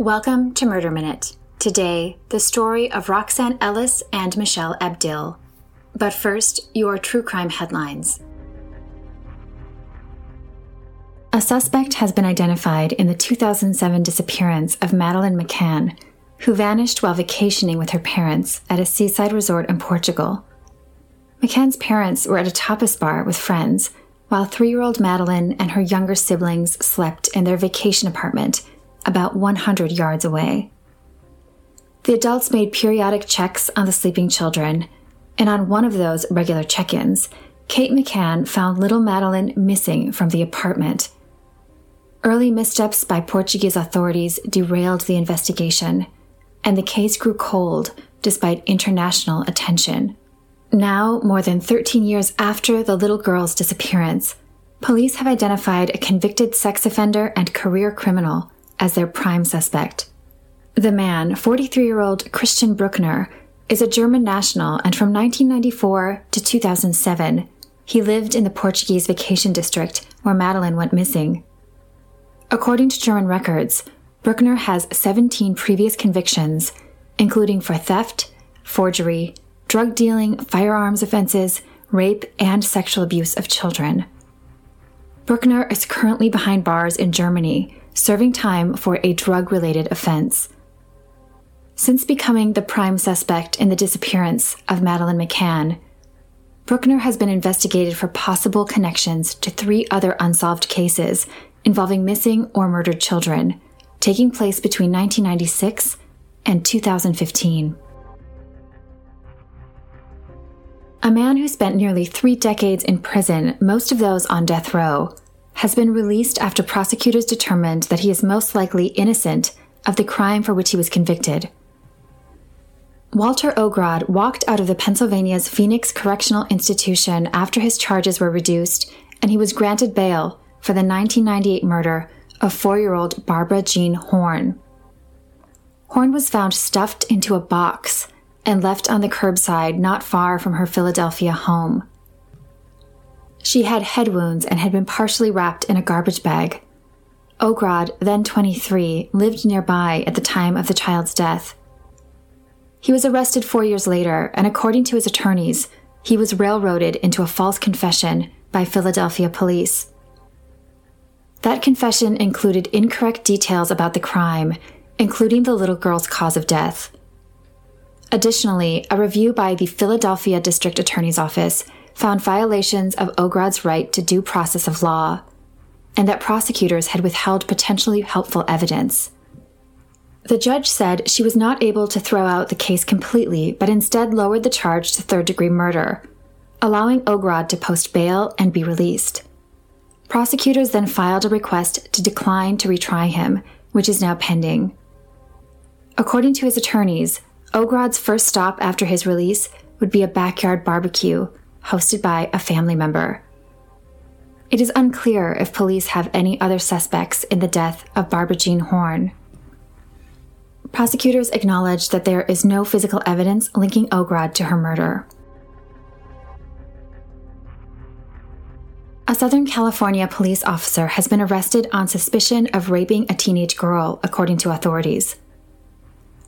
Welcome to Murder Minute. Today, the story of Roxanne Ellis and Michelle Abdill. But first, your true crime headlines. A suspect has been identified in the 2007 disappearance of Madeleine McCann, who vanished while vacationing with her parents at a seaside resort in Portugal. McCann's parents were at a tapas bar with friends, while three year old Madeleine and her younger siblings slept in their vacation apartment about 100 yards away. The adults made periodic checks on the sleeping children, and on one of those regular check ins, Kate McCann found little Madeleine missing from the apartment. Early missteps by Portuguese authorities derailed the investigation, and the case grew cold despite international attention. Now, more than 13 years after the little girl's disappearance, police have identified a convicted sex offender and career criminal as their prime suspect. The man, 43 year old Christian Bruckner, is a German national, and from 1994 to 2007, he lived in the Portuguese vacation district where Madeleine went missing. According to German records, Bruckner has 17 previous convictions, including for theft, forgery, drug dealing, firearms offenses, rape, and sexual abuse of children. Bruckner is currently behind bars in Germany serving time for a drug related offense. Since becoming the prime suspect in the disappearance of Madeleine McCann, Bruckner has been investigated for possible connections to three other unsolved cases involving missing or murdered children, taking place between 1996 and 2015. A man who spent nearly three decades in prison, most of those on death row, has been released after prosecutors determined that he is most likely innocent of the crime for which he was convicted. Walter Ogrod walked out of the Pennsylvania's Phoenix Correctional Institution after his charges were reduced, and he was granted bail for the 1998 murder of four year old Barbara Jean Horn. Horn was found stuffed into a box and left on the curbside not far from her Philadelphia home. She had head wounds and had been partially wrapped in a garbage bag. Ogrod, then 23, lived nearby at the time of the child's death. He was arrested four years later, and according to his attorneys, he was railroaded into a false confession by Philadelphia police. That confession included incorrect details about the crime, including the little girl's cause of death. Additionally, a review by the Philadelphia District Attorney's Office found violations of Ogrod's right to due process of law, and that prosecutors had withheld potentially helpful evidence. The judge said she was not able to throw out the case completely, but instead lowered the charge to third degree murder, allowing Ogrod to post bail and be released. Prosecutors then filed a request to decline to retry him, which is now pending. According to his attorneys, Ogrod's first stop after his release would be a backyard barbecue hosted by a family member. It is unclear if police have any other suspects in the death of Barbara Jean Horn. Prosecutors acknowledge that there is no physical evidence linking Ogrod to her murder. A Southern California police officer has been arrested on suspicion of raping a teenage girl, according to authorities.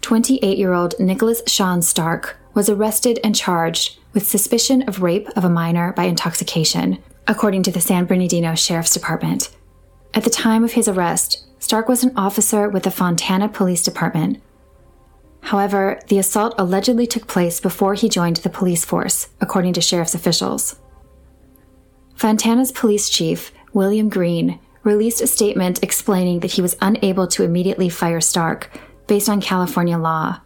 28 year old Nicholas Sean Stark was arrested and charged with suspicion of rape of a minor by intoxication, according to the San Bernardino Sheriff's Department. At the time of his arrest, Stark was an officer with the Fontana Police Department. However, the assault allegedly took place before he joined the police force, according to sheriff's officials. Fontana's police chief, William Green, released a statement explaining that he was unable to immediately fire Stark based on California law.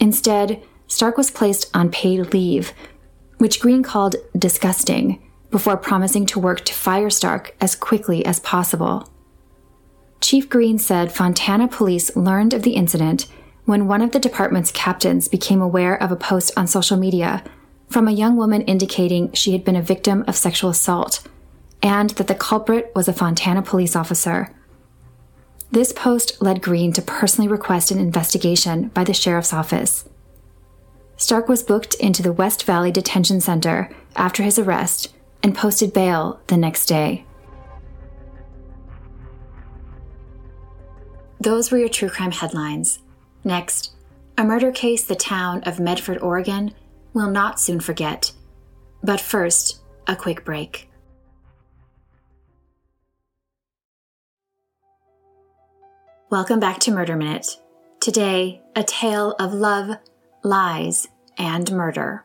Instead, Stark was placed on paid leave, which Green called disgusting, before promising to work to fire Stark as quickly as possible. Chief Green said Fontana police learned of the incident when one of the department's captains became aware of a post on social media from a young woman indicating she had been a victim of sexual assault and that the culprit was a Fontana police officer. This post led Green to personally request an investigation by the sheriff's office. Stark was booked into the West Valley Detention Center after his arrest and posted bail the next day. Those were your true crime headlines. Next, a murder case the town of Medford, Oregon will not soon forget. But first, a quick break. Welcome back to Murder Minute. Today, a tale of love, lies, and murder.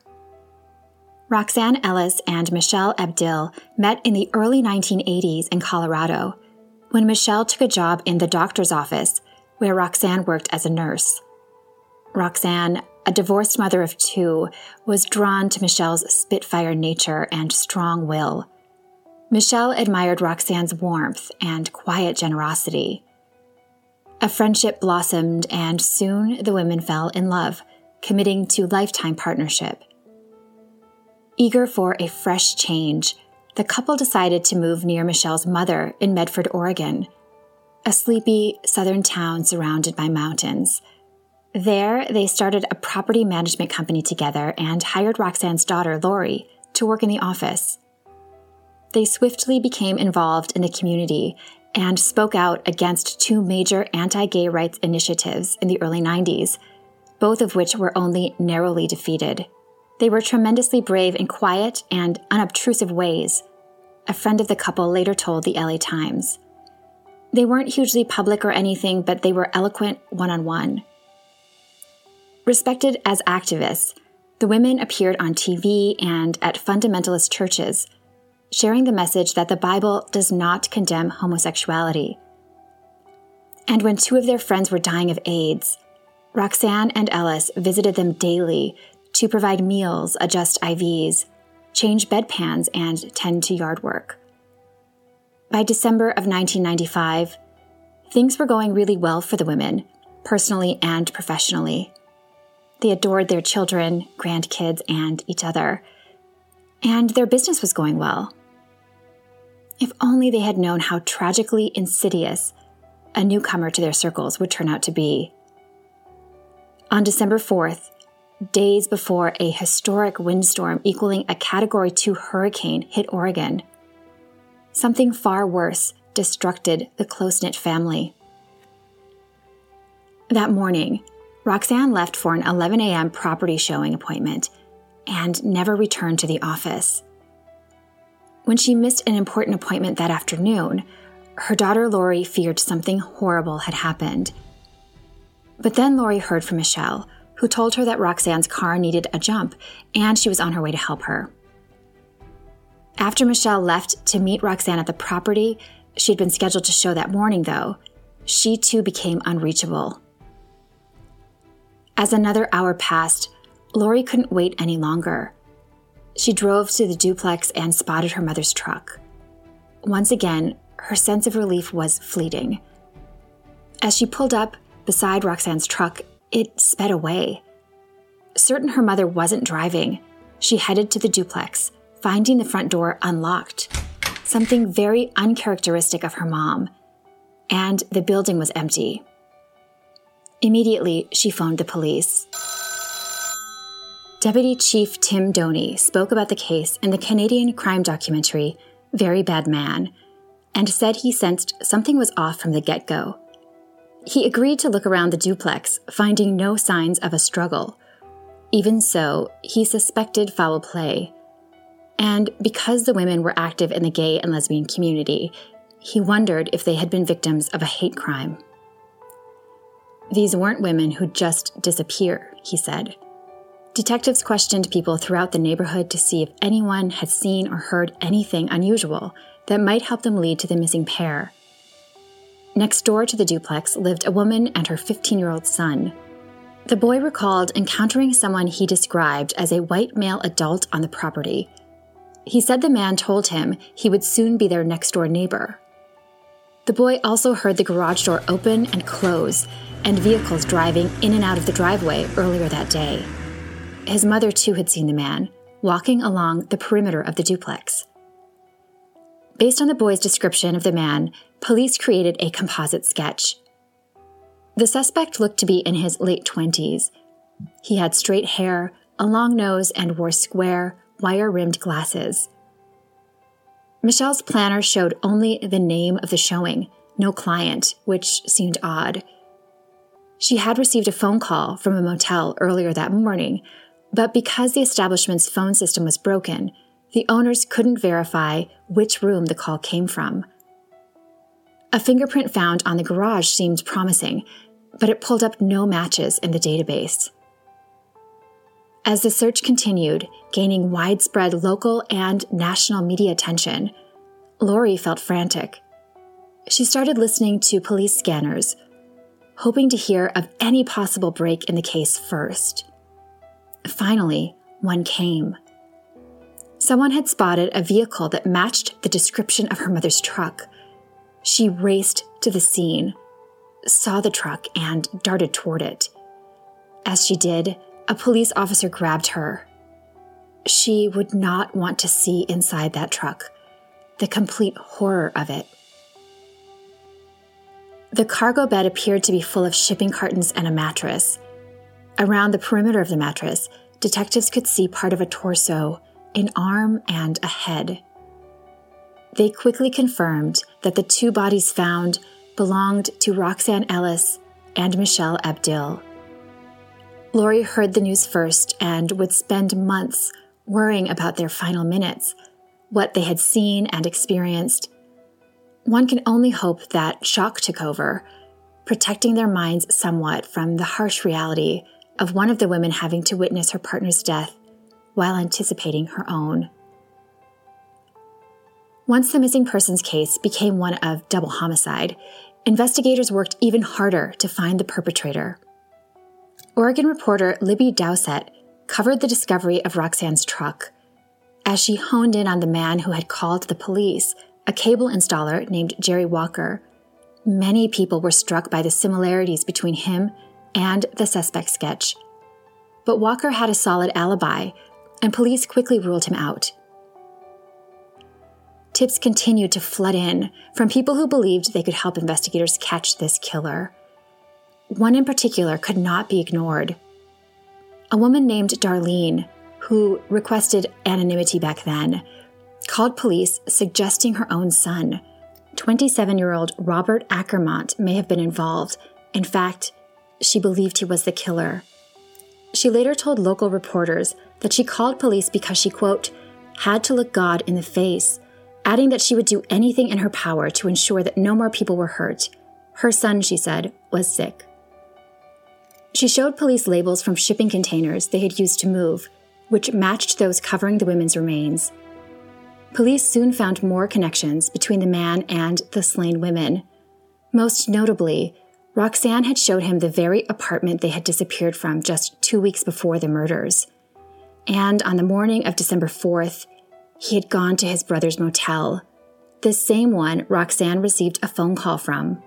Roxanne Ellis and Michelle Abdill met in the early 1980s in Colorado when Michelle took a job in the doctor's office where Roxanne worked as a nurse. Roxanne, a divorced mother of two, was drawn to Michelle's spitfire nature and strong will. Michelle admired Roxanne's warmth and quiet generosity. A friendship blossomed, and soon the women fell in love, committing to lifetime partnership. Eager for a fresh change, the couple decided to move near Michelle's mother in Medford, Oregon, a sleepy southern town surrounded by mountains. There, they started a property management company together and hired Roxanne's daughter, Lori, to work in the office. They swiftly became involved in the community and spoke out against two major anti gay rights initiatives in the early 90s, both of which were only narrowly defeated. They were tremendously brave in quiet and unobtrusive ways, a friend of the couple later told the LA Times. They weren't hugely public or anything, but they were eloquent one on one. Respected as activists, the women appeared on TV and at fundamentalist churches, sharing the message that the Bible does not condemn homosexuality. And when two of their friends were dying of AIDS, Roxanne and Ellis visited them daily to provide meals, adjust IVs, change bedpans, and tend to yard work. By December of 1995, things were going really well for the women, personally and professionally. They adored their children, grandkids, and each other. And their business was going well. If only they had known how tragically insidious a newcomer to their circles would turn out to be. On December 4th, days before a historic windstorm equaling a Category 2 hurricane hit Oregon. Something far worse destructed the close knit family. That morning, Roxanne left for an 11 a.m. property showing appointment and never returned to the office. When she missed an important appointment that afternoon, her daughter Lori feared something horrible had happened. But then Lori heard from Michelle, who told her that Roxanne's car needed a jump and she was on her way to help her. After Michelle left to meet Roxanne at the property she'd been scheduled to show that morning, though, she too became unreachable. As another hour passed, Lori couldn't wait any longer. She drove to the duplex and spotted her mother's truck. Once again, her sense of relief was fleeting. As she pulled up beside Roxanne's truck, it sped away. Certain her mother wasn't driving, she headed to the duplex, finding the front door unlocked, something very uncharacteristic of her mom, and the building was empty. Immediately, she phoned the police. Deputy Chief Tim Doney spoke about the case in the Canadian crime documentary Very Bad Man and said he sensed something was off from the get go. He agreed to look around the duplex, finding no signs of a struggle. Even so, he suspected foul play. And because the women were active in the gay and lesbian community, he wondered if they had been victims of a hate crime. These weren't women who'd just disappear, he said. Detectives questioned people throughout the neighborhood to see if anyone had seen or heard anything unusual that might help them lead to the missing pair. Next door to the duplex lived a woman and her 15 year old son. The boy recalled encountering someone he described as a white male adult on the property. He said the man told him he would soon be their next door neighbor. The boy also heard the garage door open and close and vehicles driving in and out of the driveway earlier that day. His mother, too, had seen the man walking along the perimeter of the duplex. Based on the boy's description of the man, police created a composite sketch. The suspect looked to be in his late 20s. He had straight hair, a long nose, and wore square, wire rimmed glasses. Michelle's planner showed only the name of the showing, no client, which seemed odd. She had received a phone call from a motel earlier that morning, but because the establishment's phone system was broken, the owners couldn't verify which room the call came from. A fingerprint found on the garage seemed promising, but it pulled up no matches in the database. As the search continued, gaining widespread local and national media attention, Lori felt frantic. She started listening to police scanners, hoping to hear of any possible break in the case first. Finally, one came. Someone had spotted a vehicle that matched the description of her mother's truck. She raced to the scene, saw the truck, and darted toward it. As she did, a police officer grabbed her. She would not want to see inside that truck, the complete horror of it. The cargo bed appeared to be full of shipping cartons and a mattress. Around the perimeter of the mattress, detectives could see part of a torso, an arm, and a head. They quickly confirmed that the two bodies found belonged to Roxanne Ellis and Michelle Abdill. Lori heard the news first and would spend months worrying about their final minutes, what they had seen and experienced. One can only hope that shock took over, protecting their minds somewhat from the harsh reality of one of the women having to witness her partner's death while anticipating her own. Once the missing persons case became one of double homicide, investigators worked even harder to find the perpetrator. Oregon reporter Libby Dowsett covered the discovery of Roxanne's truck. As she honed in on the man who had called the police, a cable installer named Jerry Walker, many people were struck by the similarities between him and the suspect sketch. But Walker had a solid alibi, and police quickly ruled him out. Tips continued to flood in from people who believed they could help investigators catch this killer. One in particular could not be ignored. A woman named Darlene, who requested anonymity back then, called police suggesting her own son, 27 year old Robert Acremant, may have been involved. In fact, she believed he was the killer. She later told local reporters that she called police because she, quote, had to look God in the face, adding that she would do anything in her power to ensure that no more people were hurt. Her son, she said, was sick. She showed police labels from shipping containers they had used to move, which matched those covering the women's remains. Police soon found more connections between the man and the slain women. Most notably, Roxanne had showed him the very apartment they had disappeared from just two weeks before the murders. And on the morning of December 4th, he had gone to his brother's motel, the same one Roxanne received a phone call from.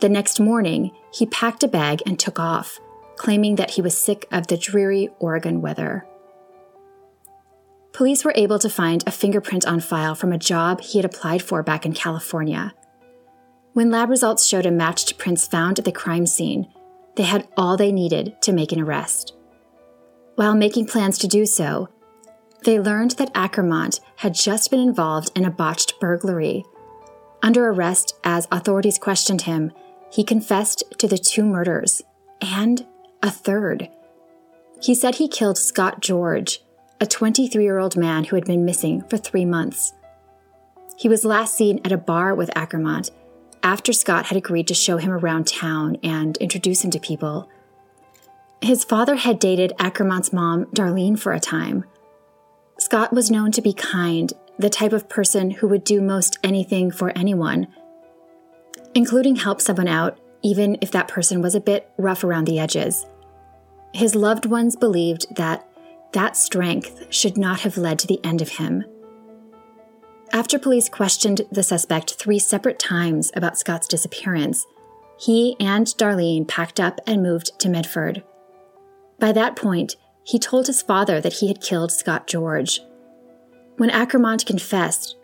The next morning, he packed a bag and took off, claiming that he was sick of the dreary Oregon weather. Police were able to find a fingerprint on file from a job he had applied for back in California. When lab results showed a matched prints found at the crime scene, they had all they needed to make an arrest. While making plans to do so, they learned that Acremant had just been involved in a botched burglary. Under arrest, as authorities questioned him, he confessed to the two murders and a third. He said he killed Scott George, a 23 year old man who had been missing for three months. He was last seen at a bar with Acremant after Scott had agreed to show him around town and introduce him to people. His father had dated Acremant's mom, Darlene, for a time. Scott was known to be kind, the type of person who would do most anything for anyone including help someone out, even if that person was a bit rough around the edges. His loved ones believed that that strength should not have led to the end of him. After police questioned the suspect three separate times about Scott's disappearance, he and Darlene packed up and moved to Medford. By that point, he told his father that he had killed Scott George. When Acremant confessed,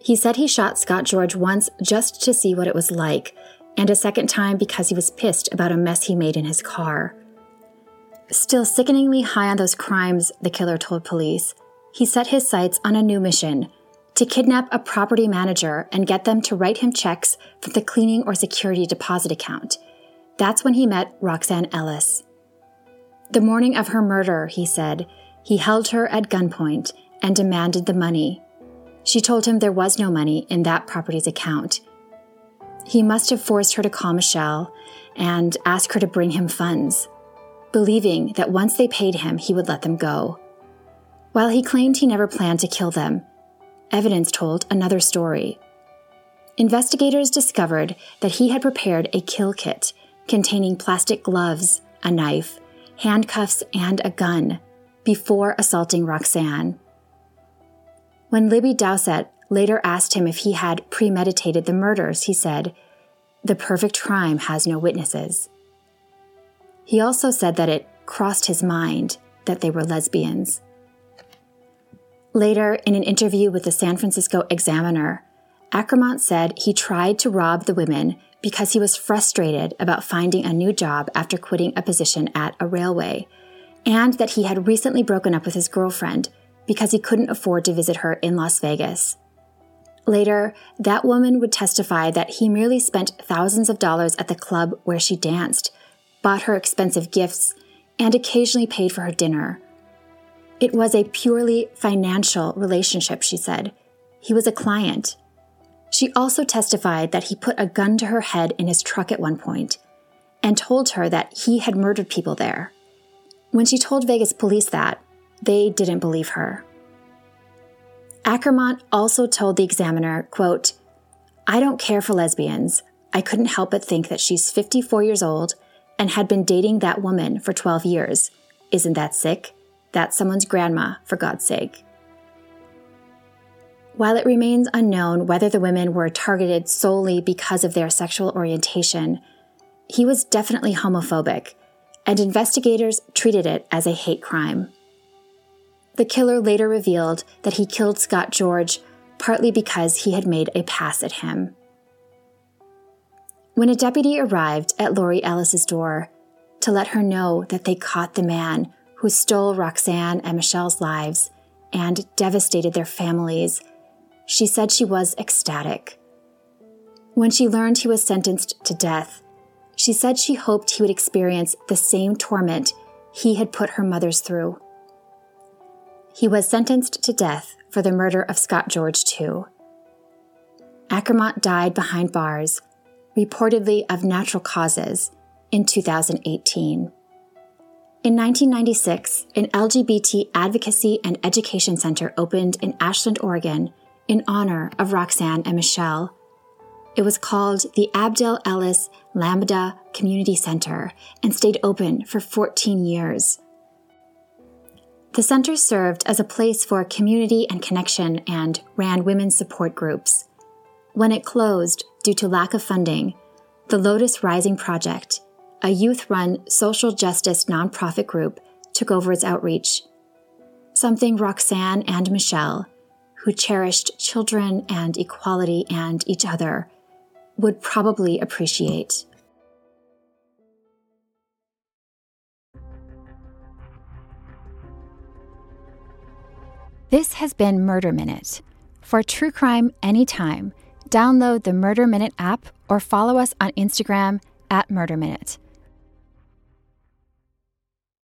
he said he shot Scott George once just to see what it was like, and a second time because he was pissed about a mess he made in his car. Still sickeningly high on those crimes, the killer told police, he set his sights on a new mission to kidnap a property manager and get them to write him checks from the cleaning or security deposit account. That's when he met Roxanne Ellis. The morning of her murder, he said, he held her at gunpoint and demanded the money. She told him there was no money in that property's account. He must have forced her to call Michelle and ask her to bring him funds, believing that once they paid him, he would let them go. While he claimed he never planned to kill them, evidence told another story. Investigators discovered that he had prepared a kill kit containing plastic gloves, a knife, handcuffs, and a gun before assaulting Roxanne. When Libby Dowsett later asked him if he had premeditated the murders, he said, The perfect crime has no witnesses. He also said that it crossed his mind that they were lesbians. Later, in an interview with the San Francisco Examiner, Acremant said he tried to rob the women because he was frustrated about finding a new job after quitting a position at a railway, and that he had recently broken up with his girlfriend because he couldn't afford to visit her in Las Vegas. Later, that woman would testify that he merely spent thousands of dollars at the club where she danced, bought her expensive gifts, and occasionally paid for her dinner. It was a purely financial relationship, she said. He was a client. She also testified that he put a gun to her head in his truck at one point and told her that he had murdered people there. When she told Vegas police that, they didn't believe her. Acremant also told the examiner, quote, I don't care for lesbians. I couldn't help but think that she's 54 years old and had been dating that woman for 12 years. Isn't that sick? That's someone's grandma, for God's sake. While it remains unknown whether the women were targeted solely because of their sexual orientation, he was definitely homophobic, and investigators treated it as a hate crime. The killer later revealed that he killed Scott George partly because he had made a pass at him. When a deputy arrived at Lori Ellis's door to let her know that they caught the man who stole Roxanne and Michelle's lives and devastated their families, she said she was ecstatic. When she learned he was sentenced to death, she said she hoped he would experience the same torment he had put her mothers through. He was sentenced to death for the murder of Scott George, too. Acremant died behind bars, reportedly of natural causes, in 2018. In 1996, an LGBT advocacy and education center opened in Ashland, Oregon, in honor of Roxanne and Michelle. It was called the Abdill Ellis Lambda Community Center and stayed open for 14 years. The center served as a place for community and connection and ran women's support groups. When it closed due to lack of funding, the Lotus Rising Project a youth run social justice nonprofit group took over its outreach. Something Roxanne and Michelle, who cherished children and equality and each other, would probably appreciate. This has been Murder Minute. For true crime anytime, download the Murder Minute app or follow us on Instagram at Murder Minute.